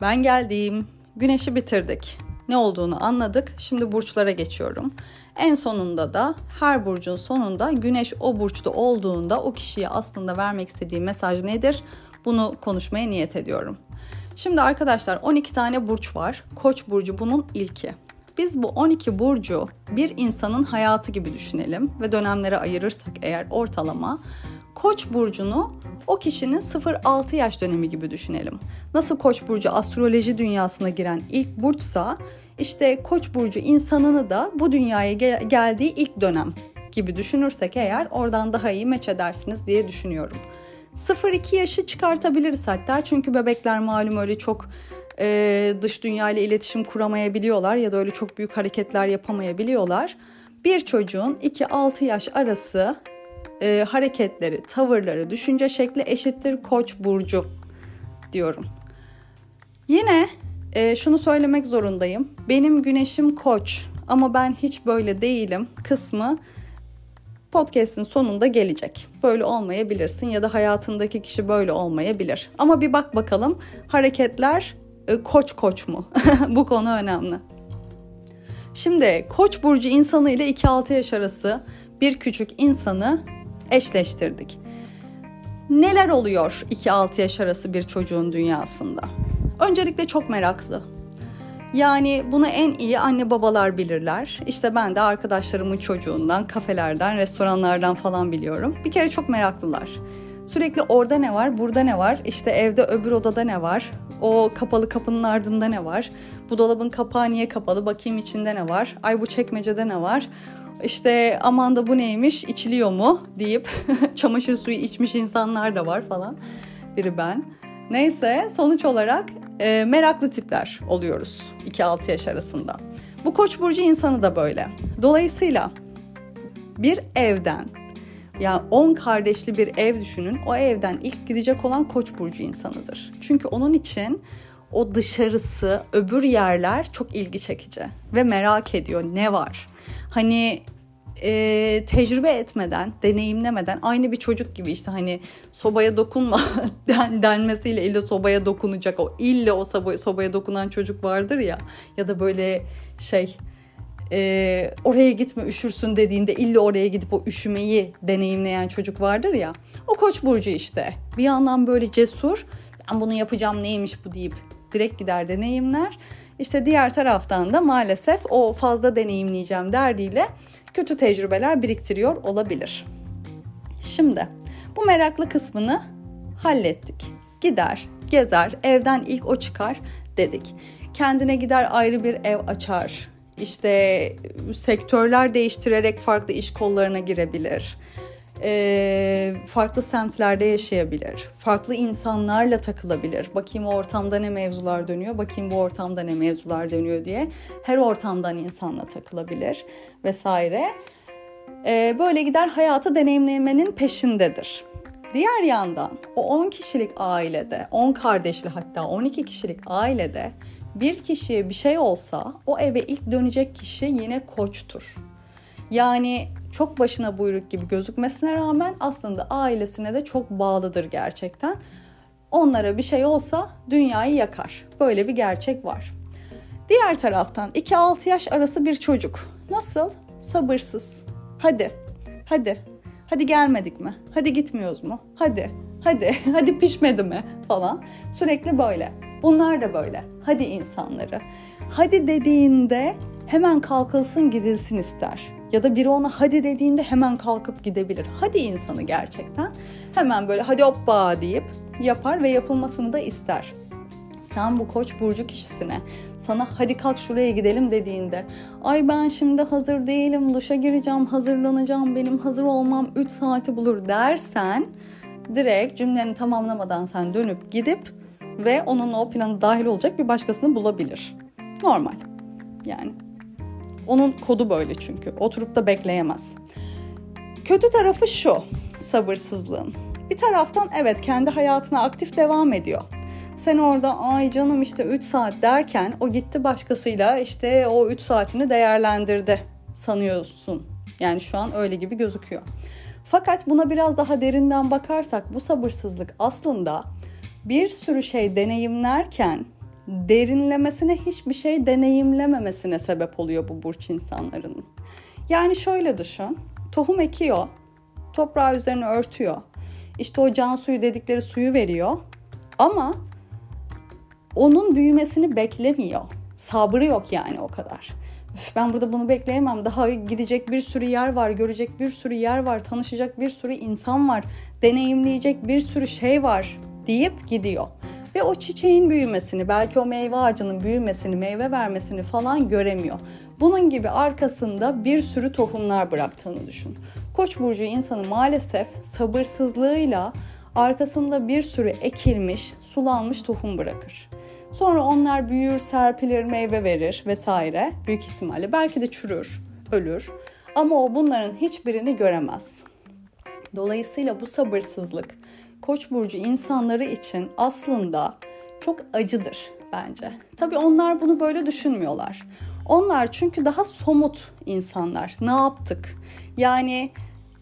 Ben geldim. Güneşi bitirdik. Ne olduğunu anladık. Şimdi burçlara geçiyorum. En sonunda da her burcun sonunda güneş o burçta olduğunda o kişiye aslında vermek istediği mesaj nedir? Bunu konuşmaya niyet ediyorum. Şimdi arkadaşlar 12 tane burç var. Koç burcu bunun ilki. Biz bu 12 burcu bir insanın hayatı gibi düşünelim ve dönemlere ayırırsak eğer ortalama Koç burcunu o kişinin 0-6 yaş dönemi gibi düşünelim. Nasıl Koç burcu astroloji dünyasına giren ilk burçsa işte Koç burcu insanını da bu dünyaya gel- geldiği ilk dönem gibi düşünürsek eğer oradan daha iyi meç edersiniz diye düşünüyorum. 0-2 yaşı çıkartabiliriz hatta çünkü bebekler malum öyle çok e, dış dünya ile iletişim kuramayabiliyorlar ya da öyle çok büyük hareketler yapamayabiliyorlar. Bir çocuğun 2-6 yaş arası e, hareketleri, tavırları, düşünce şekli eşittir koç burcu diyorum. Yine e, şunu söylemek zorundayım. Benim güneşim koç ama ben hiç böyle değilim kısmı podcast'in sonunda gelecek. Böyle olmayabilirsin ya da hayatındaki kişi böyle olmayabilir. Ama bir bak bakalım hareketler e, koç koç mu? Bu konu önemli. Şimdi koç burcu insanı ile 2-6 yaş arası bir küçük insanı eşleştirdik. Neler oluyor 2-6 yaş arası bir çocuğun dünyasında? Öncelikle çok meraklı. Yani bunu en iyi anne babalar bilirler. İşte ben de arkadaşlarımın çocuğundan, kafelerden, restoranlardan falan biliyorum. Bir kere çok meraklılar. Sürekli orada ne var, burada ne var, işte evde öbür odada ne var, o kapalı kapının ardında ne var, bu dolabın kapağı niye kapalı, bakayım içinde ne var, ay bu çekmecede ne var, işte aman da bu neymiş içiliyor mu deyip çamaşır suyu içmiş insanlar da var falan. Biri ben. Neyse sonuç olarak e, meraklı tipler oluyoruz 2-6 yaş arasında. Bu koç burcu insanı da böyle. Dolayısıyla bir evden yani 10 kardeşli bir ev düşünün. O evden ilk gidecek olan koç burcu insanıdır. Çünkü onun için o dışarısı, öbür yerler çok ilgi çekici ve merak ediyor ne var hani e, tecrübe etmeden, deneyimlemeden aynı bir çocuk gibi işte hani sobaya dokunma den, denmesiyle illa sobaya dokunacak o illa o sobaya, sobaya dokunan çocuk vardır ya ya da böyle şey e, oraya gitme üşürsün dediğinde illa oraya gidip o üşümeyi deneyimleyen çocuk vardır ya o koç burcu işte. Bir yandan böyle cesur ben bunu yapacağım neymiş bu? deyip direkt gider deneyimler işte diğer taraftan da maalesef o fazla deneyimleyeceğim derdiyle kötü tecrübeler biriktiriyor olabilir. Şimdi bu meraklı kısmını hallettik. Gider, gezer, evden ilk o çıkar dedik. Kendine gider ayrı bir ev açar. İşte sektörler değiştirerek farklı iş kollarına girebilir e, farklı semtlerde yaşayabilir. Farklı insanlarla takılabilir. Bakayım o ortamda ne mevzular dönüyor, bakayım bu ortamda ne mevzular dönüyor diye. Her ortamdan insanla takılabilir vesaire. E, böyle gider hayatı deneyimlemenin peşindedir. Diğer yandan o 10 kişilik ailede, 10 kardeşli hatta 12 kişilik ailede bir kişiye bir şey olsa o eve ilk dönecek kişi yine koçtur. Yani çok başına buyruk gibi gözükmesine rağmen aslında ailesine de çok bağlıdır gerçekten. Onlara bir şey olsa dünyayı yakar. Böyle bir gerçek var. Diğer taraftan 2-6 yaş arası bir çocuk. Nasıl? Sabırsız. Hadi, hadi, hadi gelmedik mi? Hadi gitmiyoruz mu? Hadi, hadi, hadi pişmedi mi? Falan. Sürekli böyle. Bunlar da böyle. Hadi insanları. Hadi dediğinde hemen kalkılsın gidilsin ister ya da biri ona hadi dediğinde hemen kalkıp gidebilir. Hadi insanı gerçekten hemen böyle hadi hoppa deyip yapar ve yapılmasını da ister. Sen bu koç burcu kişisine sana hadi kalk şuraya gidelim dediğinde ay ben şimdi hazır değilim duşa gireceğim hazırlanacağım benim hazır olmam 3 saati bulur dersen direkt cümleni tamamlamadan sen dönüp gidip ve onunla o planı dahil olacak bir başkasını bulabilir. Normal yani onun kodu böyle çünkü. Oturup da bekleyemez. Kötü tarafı şu sabırsızlığın. Bir taraftan evet kendi hayatına aktif devam ediyor. Sen orada ay canım işte 3 saat derken o gitti başkasıyla işte o 3 saatini değerlendirdi sanıyorsun. Yani şu an öyle gibi gözüküyor. Fakat buna biraz daha derinden bakarsak bu sabırsızlık aslında bir sürü şey deneyimlerken derinlemesine hiçbir şey deneyimlememesine sebep oluyor bu burç insanlarının. Yani şöyle düşün. Tohum ekiyor. Toprağı üzerine örtüyor. İşte o can suyu dedikleri suyu veriyor. Ama onun büyümesini beklemiyor. Sabrı yok yani o kadar. Üf, ben burada bunu bekleyemem. Daha gidecek bir sürü yer var, görecek bir sürü yer var, tanışacak bir sürü insan var, deneyimleyecek bir sürü şey var deyip gidiyor. Ve o çiçeğin büyümesini, belki o meyve ağacının büyümesini, meyve vermesini falan göremiyor. Bunun gibi arkasında bir sürü tohumlar bıraktığını düşün. Koç burcu insanı maalesef sabırsızlığıyla arkasında bir sürü ekilmiş, sulanmış tohum bırakır. Sonra onlar büyür, serpilir, meyve verir vesaire büyük ihtimalle. Belki de çürür, ölür. Ama o bunların hiçbirini göremez. Dolayısıyla bu sabırsızlık Koç burcu insanları için aslında çok acıdır bence. Tabii onlar bunu böyle düşünmüyorlar. Onlar çünkü daha somut insanlar. Ne yaptık? Yani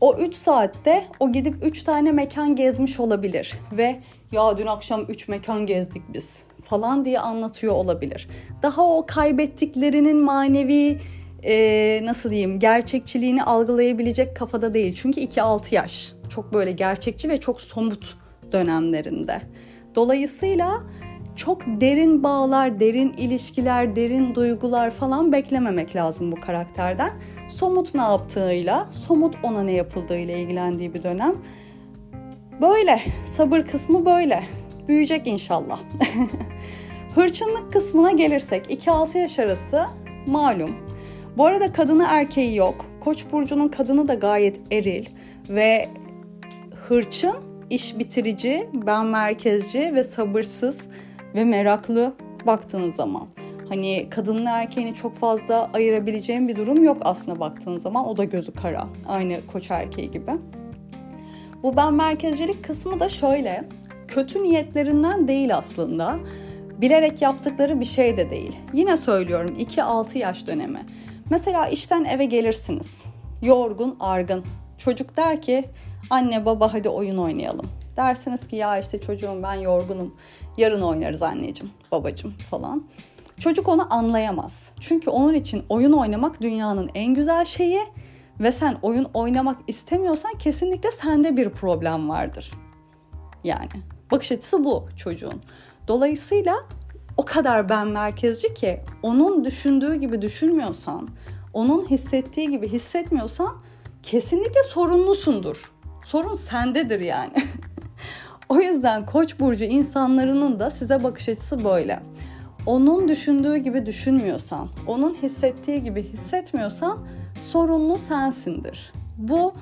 o 3 saatte o gidip 3 tane mekan gezmiş olabilir ve ya dün akşam 3 mekan gezdik biz falan diye anlatıyor olabilir. Daha o kaybettiklerinin manevi e, nasıl diyeyim gerçekçiliğini algılayabilecek kafada değil. Çünkü 2-6 yaş çok böyle gerçekçi ve çok somut dönemlerinde. Dolayısıyla çok derin bağlar, derin ilişkiler, derin duygular falan beklememek lazım bu karakterden. Somut ne yaptığıyla, somut ona ne yapıldığıyla ilgilendiği bir dönem. Böyle, sabır kısmı böyle. Büyüyecek inşallah. Hırçınlık kısmına gelirsek 2-6 yaş arası malum. Bu arada kadını erkeği yok. Koç burcunun kadını da gayet eril ve hırçın, iş bitirici, ben merkezci ve sabırsız ve meraklı baktığınız zaman. Hani kadınla erkeğini çok fazla ayırabileceğim bir durum yok aslında baktığın zaman. O da gözü kara. Aynı koç erkeği gibi. Bu ben merkezcilik kısmı da şöyle. Kötü niyetlerinden değil aslında. Bilerek yaptıkları bir şey de değil. Yine söylüyorum 2-6 yaş dönemi. Mesela işten eve gelirsiniz. Yorgun, argın. Çocuk der ki anne baba hadi oyun oynayalım. Dersiniz ki ya işte çocuğum ben yorgunum. Yarın oynarız anneciğim, babacığım falan. Çocuk onu anlayamaz. Çünkü onun için oyun oynamak dünyanın en güzel şeyi ve sen oyun oynamak istemiyorsan kesinlikle sende bir problem vardır. Yani bakış açısı bu çocuğun. Dolayısıyla o kadar ben merkezci ki onun düşündüğü gibi düşünmüyorsan, onun hissettiği gibi hissetmiyorsan kesinlikle sorumlusundur. Sorun sendedir yani. o yüzden Koç burcu insanlarının da size bakış açısı böyle. Onun düşündüğü gibi düşünmüyorsan, onun hissettiği gibi hissetmiyorsan sorumlu sensindir. Bu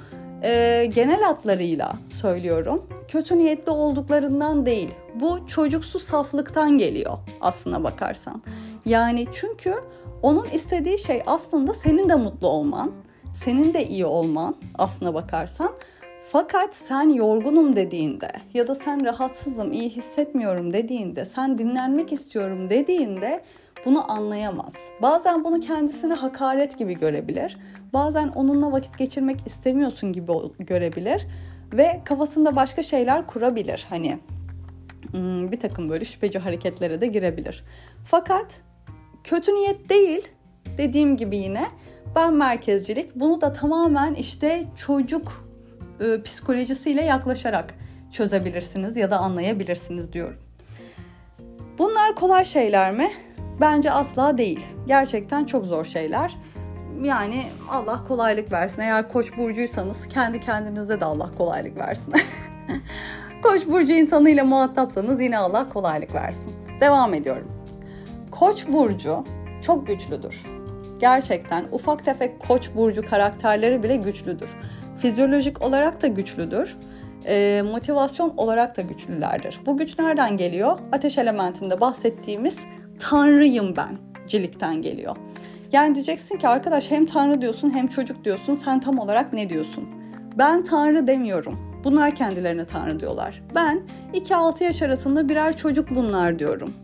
e, genel hatlarıyla söylüyorum. Kötü niyetli olduklarından değil. Bu çocuksu saflıktan geliyor aslına bakarsan. Yani çünkü onun istediği şey aslında senin de mutlu olman, senin de iyi olman aslına bakarsan. Fakat sen yorgunum dediğinde ya da sen rahatsızım, iyi hissetmiyorum dediğinde, sen dinlenmek istiyorum dediğinde bunu anlayamaz. Bazen bunu kendisine hakaret gibi görebilir. Bazen onunla vakit geçirmek istemiyorsun gibi görebilir ve kafasında başka şeyler kurabilir. Hani hmm, bir takım böyle şüpheci hareketlere de girebilir. Fakat kötü niyet değil dediğim gibi yine ben merkezcilik bunu da tamamen işte çocuk e, psikolojisiyle yaklaşarak çözebilirsiniz ya da anlayabilirsiniz diyorum. Bunlar kolay şeyler mi? Bence asla değil. Gerçekten çok zor şeyler. Yani Allah kolaylık versin. Eğer koç burcuysanız kendi kendinize de Allah kolaylık versin. koç burcu insanıyla muhatapsanız yine Allah kolaylık versin. Devam ediyorum. Koç burcu çok güçlüdür. Gerçekten ufak tefek koç burcu karakterleri bile güçlüdür. Fizyolojik olarak da güçlüdür. E, motivasyon olarak da güçlülerdir. Bu güç nereden geliyor? Ateş elementinde bahsettiğimiz tanrıyım ben cilikten geliyor. Yani diyeceksin ki arkadaş hem tanrı diyorsun hem çocuk diyorsun sen tam olarak ne diyorsun? Ben tanrı demiyorum. Bunlar kendilerine tanrı diyorlar. Ben 2-6 yaş arasında birer çocuk bunlar diyorum.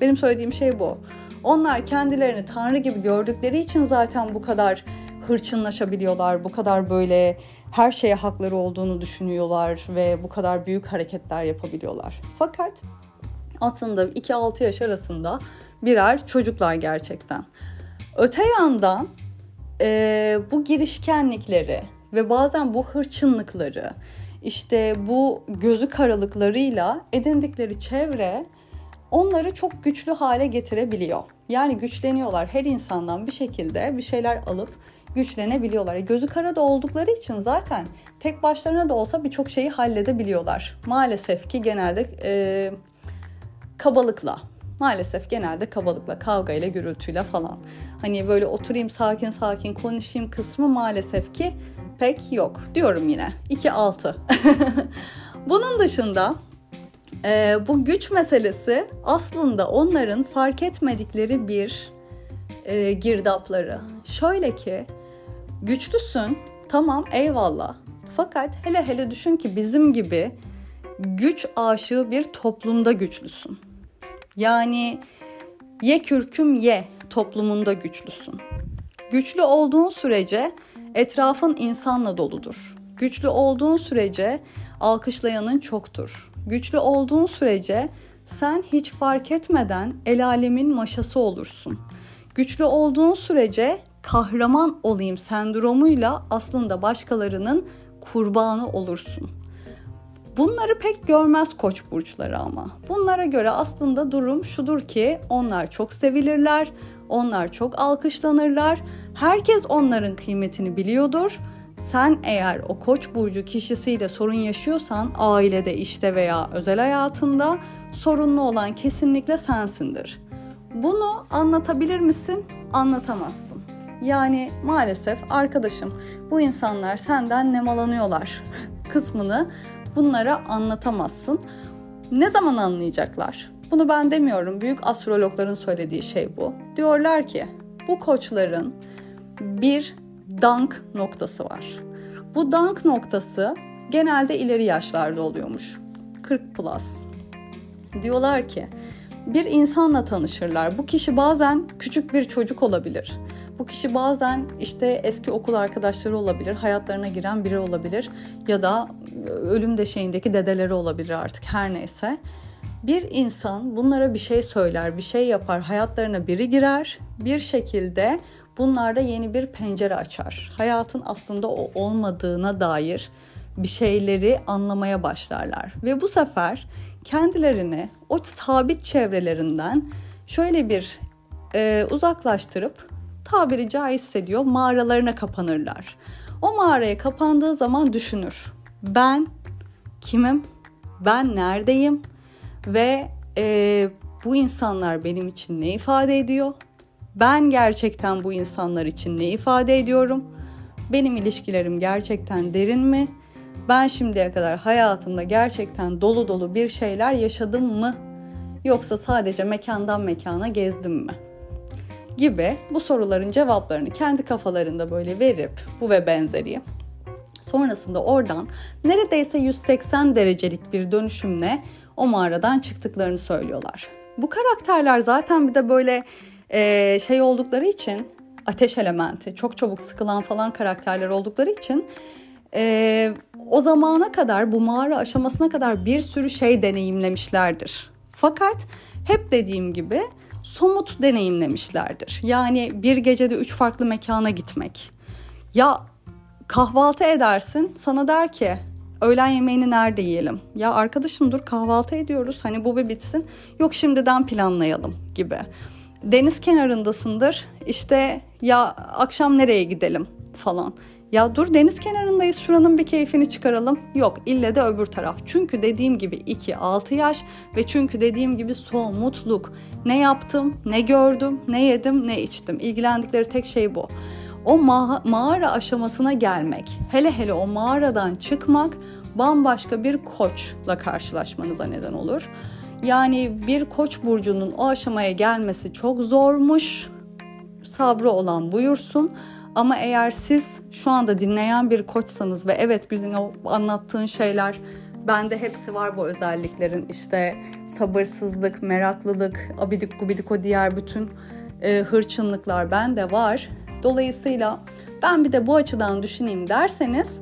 Benim söylediğim şey bu. Onlar kendilerini tanrı gibi gördükleri için zaten bu kadar hırçınlaşabiliyorlar. Bu kadar böyle her şeye hakları olduğunu düşünüyorlar ve bu kadar büyük hareketler yapabiliyorlar. Fakat aslında 2-6 yaş arasında birer çocuklar gerçekten. Öte yandan e, bu girişkenlikleri ve bazen bu hırçınlıkları işte bu gözü karalıklarıyla edindikleri çevre onları çok güçlü hale getirebiliyor. Yani güçleniyorlar. Her insandan bir şekilde bir şeyler alıp güçlenebiliyorlar. E gözü kara da oldukları için zaten tek başlarına da olsa birçok şeyi halledebiliyorlar. Maalesef ki genelde e, kabalıkla. Maalesef genelde kabalıkla, kavgayla, gürültüyle falan. Hani böyle oturayım sakin sakin konuşayım kısmı maalesef ki pek yok. Diyorum yine 2-6. Bunun dışında e, bu güç meselesi aslında onların fark etmedikleri bir e, girdapları. Şöyle ki güçlüsün tamam eyvallah fakat hele hele düşün ki bizim gibi güç aşığı bir toplumda güçlüsün. Yani ye kürküm ye toplumunda güçlüsün. Güçlü olduğun sürece etrafın insanla doludur. Güçlü olduğun sürece alkışlayanın çoktur. Güçlü olduğun sürece sen hiç fark etmeden el alemin maşası olursun. Güçlü olduğun sürece kahraman olayım sendromuyla aslında başkalarının kurbanı olursun. Bunları pek görmez koç burçları ama. Bunlara göre aslında durum şudur ki onlar çok sevilirler, onlar çok alkışlanırlar. Herkes onların kıymetini biliyordur. Sen eğer o koç burcu kişisiyle sorun yaşıyorsan ailede, işte veya özel hayatında sorunlu olan kesinlikle sensindir. Bunu anlatabilir misin? Anlatamazsın. Yani maalesef arkadaşım bu insanlar senden nemalanıyorlar kısmını bunlara anlatamazsın. Ne zaman anlayacaklar? Bunu ben demiyorum. Büyük astrologların söylediği şey bu. Diyorlar ki bu koçların bir dank noktası var. Bu dank noktası genelde ileri yaşlarda oluyormuş. 40 plus. Diyorlar ki bir insanla tanışırlar. Bu kişi bazen küçük bir çocuk olabilir. Bu kişi bazen işte eski okul arkadaşları olabilir, hayatlarına giren biri olabilir ya da ölüm deşeğindeki dedeleri olabilir artık her neyse. Bir insan bunlara bir şey söyler, bir şey yapar, hayatlarına biri girer, bir şekilde bunlarda yeni bir pencere açar. Hayatın aslında o olmadığına dair bir şeyleri anlamaya başlarlar ve bu sefer kendilerini o sabit çevrelerinden şöyle bir e, uzaklaştırıp tabiri caizse diyor mağaralarına kapanırlar. O mağaraya kapandığı zaman düşünür. Ben kimim? Ben neredeyim? Ve e, bu insanlar benim için ne ifade ediyor? Ben gerçekten bu insanlar için ne ifade ediyorum? Benim ilişkilerim gerçekten derin mi? Ben şimdiye kadar hayatımda gerçekten dolu dolu bir şeyler yaşadım mı? Yoksa sadece mekandan mekana gezdim mi? Gibi bu soruların cevaplarını kendi kafalarında böyle verip bu ve benzeri sonrasında oradan neredeyse 180 derecelik bir dönüşümle o mağaradan çıktıklarını söylüyorlar. Bu karakterler zaten bir de böyle e, şey oldukları için ateş elementi, çok çabuk sıkılan falan karakterler oldukları için e, o zamana kadar bu mağara aşamasına kadar bir sürü şey deneyimlemişlerdir. Fakat hep dediğim gibi somut deneyimlemişlerdir. Yani bir gecede üç farklı mekana gitmek. Ya kahvaltı edersin sana der ki öğlen yemeğini nerede yiyelim? Ya arkadaşım dur kahvaltı ediyoruz hani bu bir bitsin. Yok şimdiden planlayalım gibi. Deniz kenarındasındır işte ya akşam nereye gidelim falan. Ya dur deniz kenarındayız şuranın bir keyfini çıkaralım. Yok ille de öbür taraf. Çünkü dediğim gibi 2-6 yaş ve çünkü dediğim gibi somutluk. Ne yaptım, ne gördüm, ne yedim, ne içtim. İlgilendikleri tek şey bu. O ma- mağara aşamasına gelmek, hele hele o mağaradan çıkmak bambaşka bir koçla karşılaşmanıza neden olur. Yani bir koç burcunun o aşamaya gelmesi çok zormuş. Sabrı olan buyursun. Ama eğer siz şu anda dinleyen bir koçsanız ve evet Güzin o anlattığın şeyler bende hepsi var bu özelliklerin işte sabırsızlık, meraklılık, abidik gubidik o diğer bütün e, hırçınlıklar bende var. Dolayısıyla ben bir de bu açıdan düşüneyim derseniz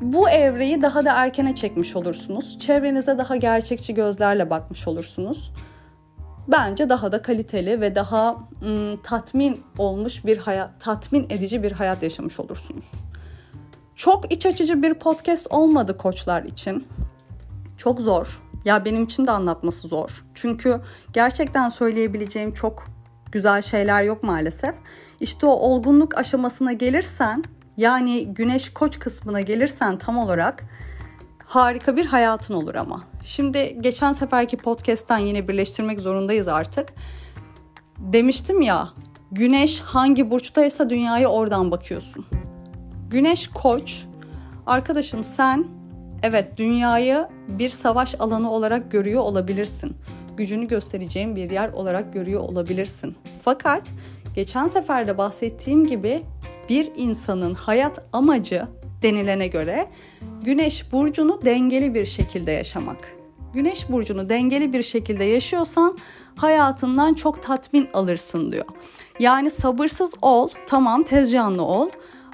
Bu evreyi daha da erkene çekmiş olursunuz. Çevrenize daha gerçekçi gözlerle bakmış olursunuz. Bence daha da kaliteli ve daha ım, tatmin olmuş bir hayat, tatmin edici bir hayat yaşamış olursunuz. Çok iç açıcı bir podcast olmadı koçlar için. Çok zor. Ya benim için de anlatması zor. Çünkü gerçekten söyleyebileceğim çok güzel şeyler yok maalesef. İşte o olgunluk aşamasına gelirsen yani güneş koç kısmına gelirsen tam olarak harika bir hayatın olur ama. Şimdi geçen seferki podcast'ten yine birleştirmek zorundayız artık. Demiştim ya güneş hangi burçtaysa dünyaya oradan bakıyorsun. Güneş koç. Arkadaşım sen evet dünyayı bir savaş alanı olarak görüyor olabilirsin. Gücünü göstereceğin bir yer olarak görüyor olabilirsin. Fakat geçen seferde bahsettiğim gibi bir insanın hayat amacı denilene göre Güneş burcunu dengeli bir şekilde yaşamak. Güneş burcunu dengeli bir şekilde yaşıyorsan hayatından çok tatmin alırsın diyor. Yani sabırsız ol, tamam tez ol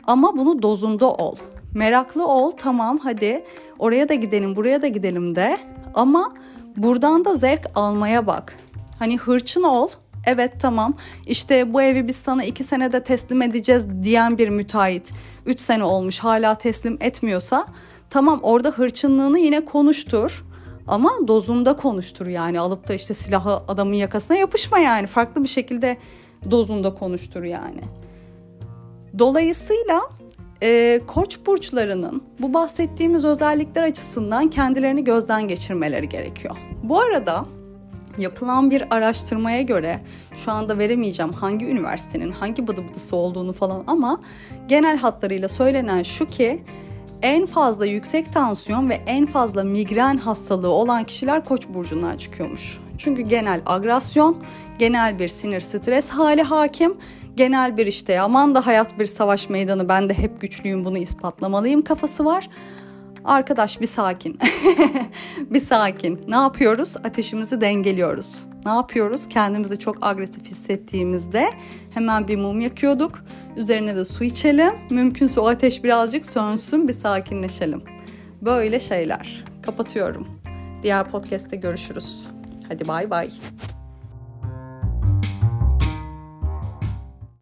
ama bunu dozunda ol. Meraklı ol, tamam hadi oraya da gidelim, buraya da gidelim de ama buradan da zevk almaya bak. Hani hırçın ol, evet tamam işte bu evi biz sana iki senede teslim edeceğiz diyen bir müteahhit 3 sene olmuş hala teslim etmiyorsa tamam orada hırçınlığını yine konuştur ama dozunda konuştur yani alıp da işte silahı adamın yakasına yapışma yani farklı bir şekilde dozunda konuştur yani. Dolayısıyla e, koç burçlarının bu bahsettiğimiz özellikler açısından kendilerini gözden geçirmeleri gerekiyor. Bu arada yapılan bir araştırmaya göre şu anda veremeyeceğim hangi üniversitenin hangi bıdı bıdısı olduğunu falan ama genel hatlarıyla söylenen şu ki en fazla yüksek tansiyon ve en fazla migren hastalığı olan kişiler koç burcundan çıkıyormuş. Çünkü genel agresyon, genel bir sinir stres hali hakim, genel bir işte aman da hayat bir savaş meydanı ben de hep güçlüyüm bunu ispatlamalıyım kafası var. Arkadaş bir sakin. bir sakin. Ne yapıyoruz? Ateşimizi dengeliyoruz. Ne yapıyoruz? Kendimizi çok agresif hissettiğimizde hemen bir mum yakıyorduk. Üzerine de su içelim. Mümkünse o ateş birazcık sönsün, bir sakinleşelim. Böyle şeyler. Kapatıyorum. Diğer podcast'te görüşürüz. Hadi bay bay.